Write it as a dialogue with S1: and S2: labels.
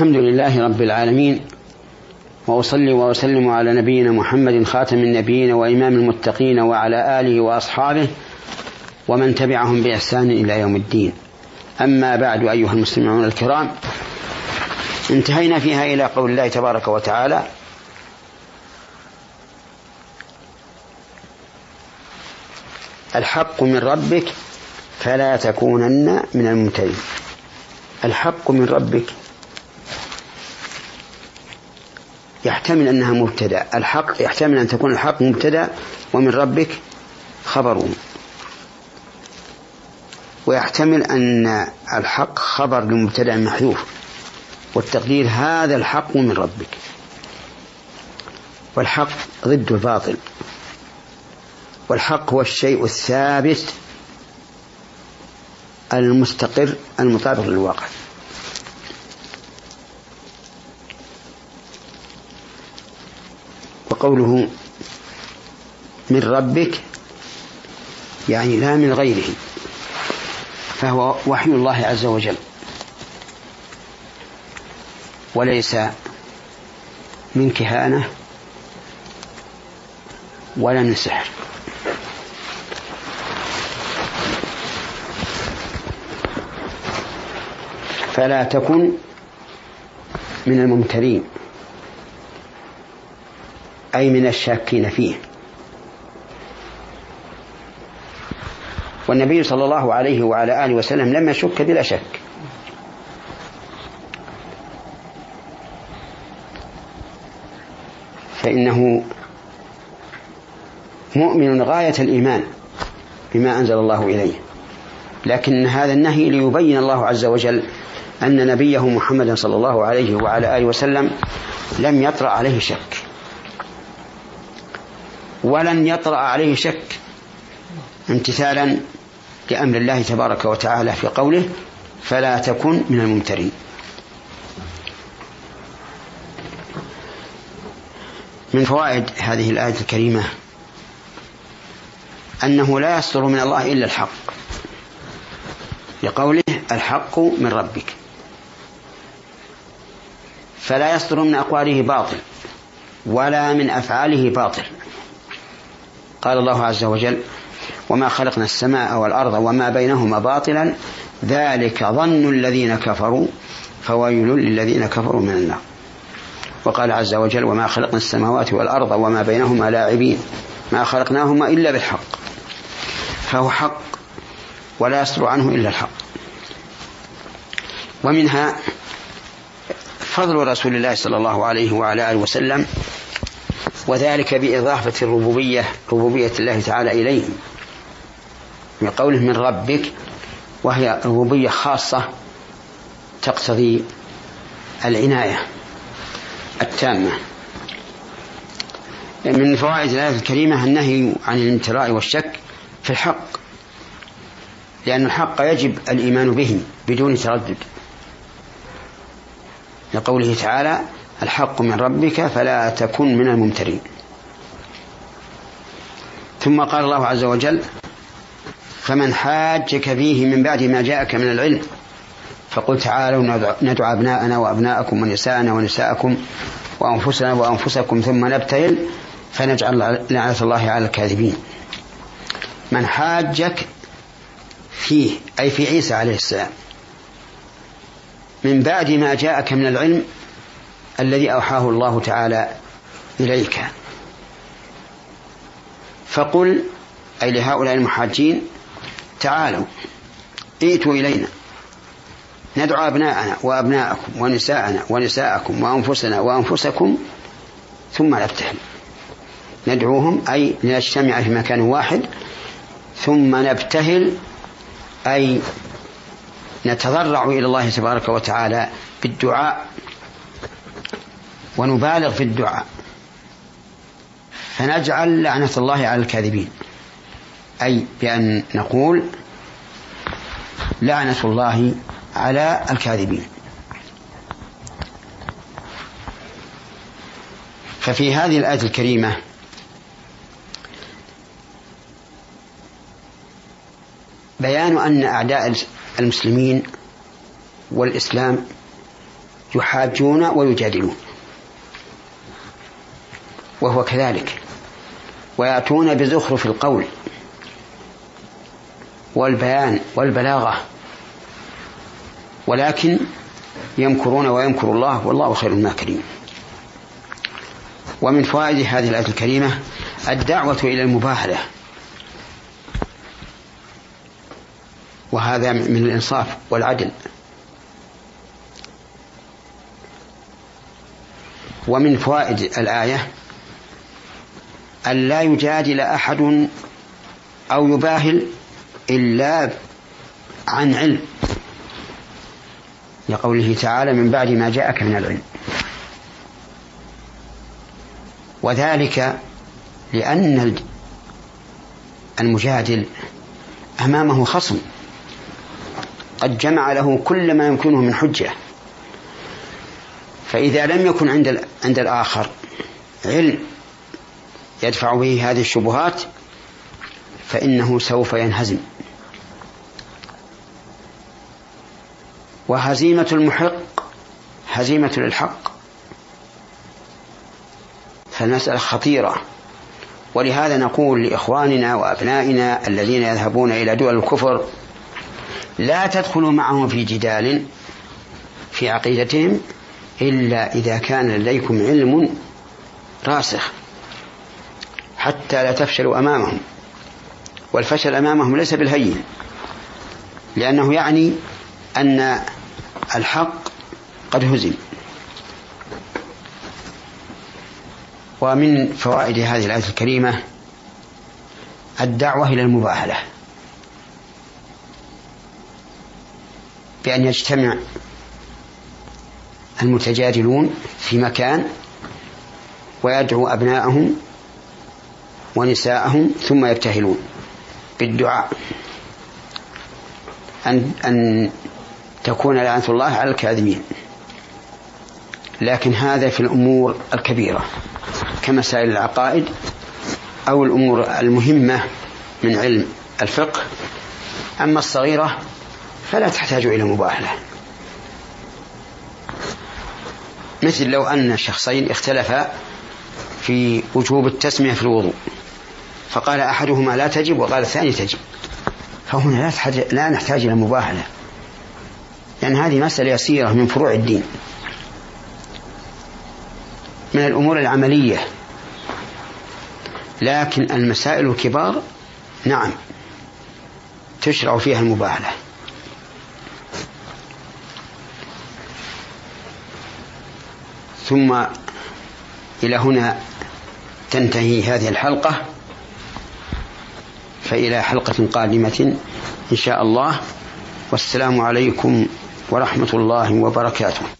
S1: الحمد لله رب العالمين وأصلي وأسلم على نبينا محمد خاتم النبيين وإمام المتقين وعلى آله وأصحابه ومن تبعهم بإحسان إلى يوم الدين. أما بعد أيها المسلمون الكرام انتهينا فيها إلى قول الله تبارك وتعالى الحق من ربك فلا تكونن من الممترين. الحق من ربك يحتمل أنها مبتدأ. الحق يحتمل أن تكون الحق مبتدأ ومن ربك خبر. ويحتمل أن الحق خبر لمبتدأ محذوف. والتقدير هذا الحق من ربك. والحق ضد الباطل. والحق هو الشيء الثابت المستقر المطابق للواقع. وقوله من ربك يعني لا من غيره فهو وحي الله عز وجل. وليس من كهانة ولا من سحر. فلا تكن من الممترين. أي من الشاكين فيه. والنبي صلى الله عليه وعلى آله وسلم لم يشك بلا شك. فإنه مؤمن غاية الإيمان بما أنزل الله إليه. لكن هذا النهي ليبين الله عز وجل أن نبيه محمد صلى الله عليه وعلى آله وسلم لم يطرأ عليه شك. ولن يطرأ عليه شك امتثالا لأمر الله تبارك وتعالى في قوله فلا تكن من الممترين. من فوائد هذه الآية الكريمة أنه لا يصدر من الله إلا الحق لقوله الحق من ربك. فلا يصدر من أقواله باطل ولا من أفعاله باطل. قال الله عز وجل وما خلقنا السماء والأرض وما بينهما باطلا ذلك ظن الذين كفروا فويل للذين كفروا من النار. وقال عز وجل وما خلقنا السماوات والأرض وما بينهما لاعبين ما خلقناهما إلا بالحق فهو حق ولا يصدر عنه إلا الحق. ومنها فضل رسول الله صلى الله عليه وعلى آله وسلم وذلك بإضافة الربوبية ربوبية الله تعالى إليه. من قوله من ربك وهي ربوبية خاصة تقتضي العناية التامة. من فوائد الآية الكريمة النهي عن الامتراء والشك في الحق لأن الحق يجب الإيمان به بدون تردد. لقوله تعالى الحق من ربك فلا تكن من الممترين. ثم قال الله عز وجل فمن حاجك فيه من بعد ما جاءك من العلم فقل تعالوا ندعو أبناءنا وأبناءكم ونساءنا ونساءكم وأنفسنا وأنفسكم ثم نبتهل فنجعل لعنة الله على الكاذبين. من حاجك فيه أي في عيسى عليه السلام من بعد ما جاءك من العلم الذي أوحاه الله تعالى إليك فقل أي لهؤلاء المحاجين تعالوا ائتوا إلينا. ندعو أبناءنا وأبناءكم ونساءنا ونساءكم وأنفسنا وأنفسكم ثم نبتهل. ندعوهم أي لنجتمع في مكان واحد ثم نبتهل أي نتضرع إلى الله تبارك وتعالى بالدعاء ونبالغ في الدعاء. فنجعل لعنة الله على الكاذبين. أي بأن نقول لعنة الله على الكاذبين. ففي هذه الآية الكريمة بيان أن أعداء المسلمين والإسلام يحاجون ويجادلون. وهو كذلك. ويأتون بزخرف القول والبيان والبلاغة. ولكن يمكرون ويمكر الله والله خير الماكرين. ومن فوائد هذه الآية الكريمة الدعوة إلى المباهلة. وهذا من الإنصاف والعدل. ومن فوائد الآية أن لا يجادل أحد أو يباهل إلا عن علم. لقوله تعالى من بعد ما جاءك من العلم. وذلك لأن المجادل أمامه خصم. قد جمع له كل ما يمكنه من حجة. فإذا لم يكن عند عند الآخر علم يدفع به هذه الشبهات فإنه سوف ينهزم. وهزيمة المحق هزيمة للحق. فالمسألة خطيرة. ولهذا نقول لإخواننا وأبنائنا الذين يذهبون إلى دول الكفر لا تدخلوا معهم في جدال في عقيدتهم إلا إذا كان لديكم علم راسخ. حتى لا تفشلوا أمامهم. والفشل أمامهم ليس بالهين لأنه يعني أن الحق قد هزم. ومن فوائد هذه الآية الكريمة الدعوة إلى المباهلة. بأن يجتمع المتجادلون في مكان ويدعو أبناءهم ونساءهم ثم يبتهلون. بالدعاء. أن أن تكون لعنة الله على الكاذبين. لكن هذا في الأمور الكبيرة. كمسائل العقائد أو الأمور المهمة من علم الفقه. أما الصغيرة فلا تحتاج إلى مباهلة. مثل لو أن شخصين اختلفا في وجوب التسمية في الوضوء. فقال أحدهما لا تجب وقال الثاني تجب. فهنا لا, لا نحتاج إلى مباهلة. لأن هذه مسألة يسيرة من فروع الدين. من الأمور العملية. لكن المسائل الكبار نعم تشرع فيها المباهلة. ثم إلى هنا تنتهي هذه الحلقة. فإلى حلقة قادمة إن شاء الله. والسلام عليكم ورحمة الله وبركاته.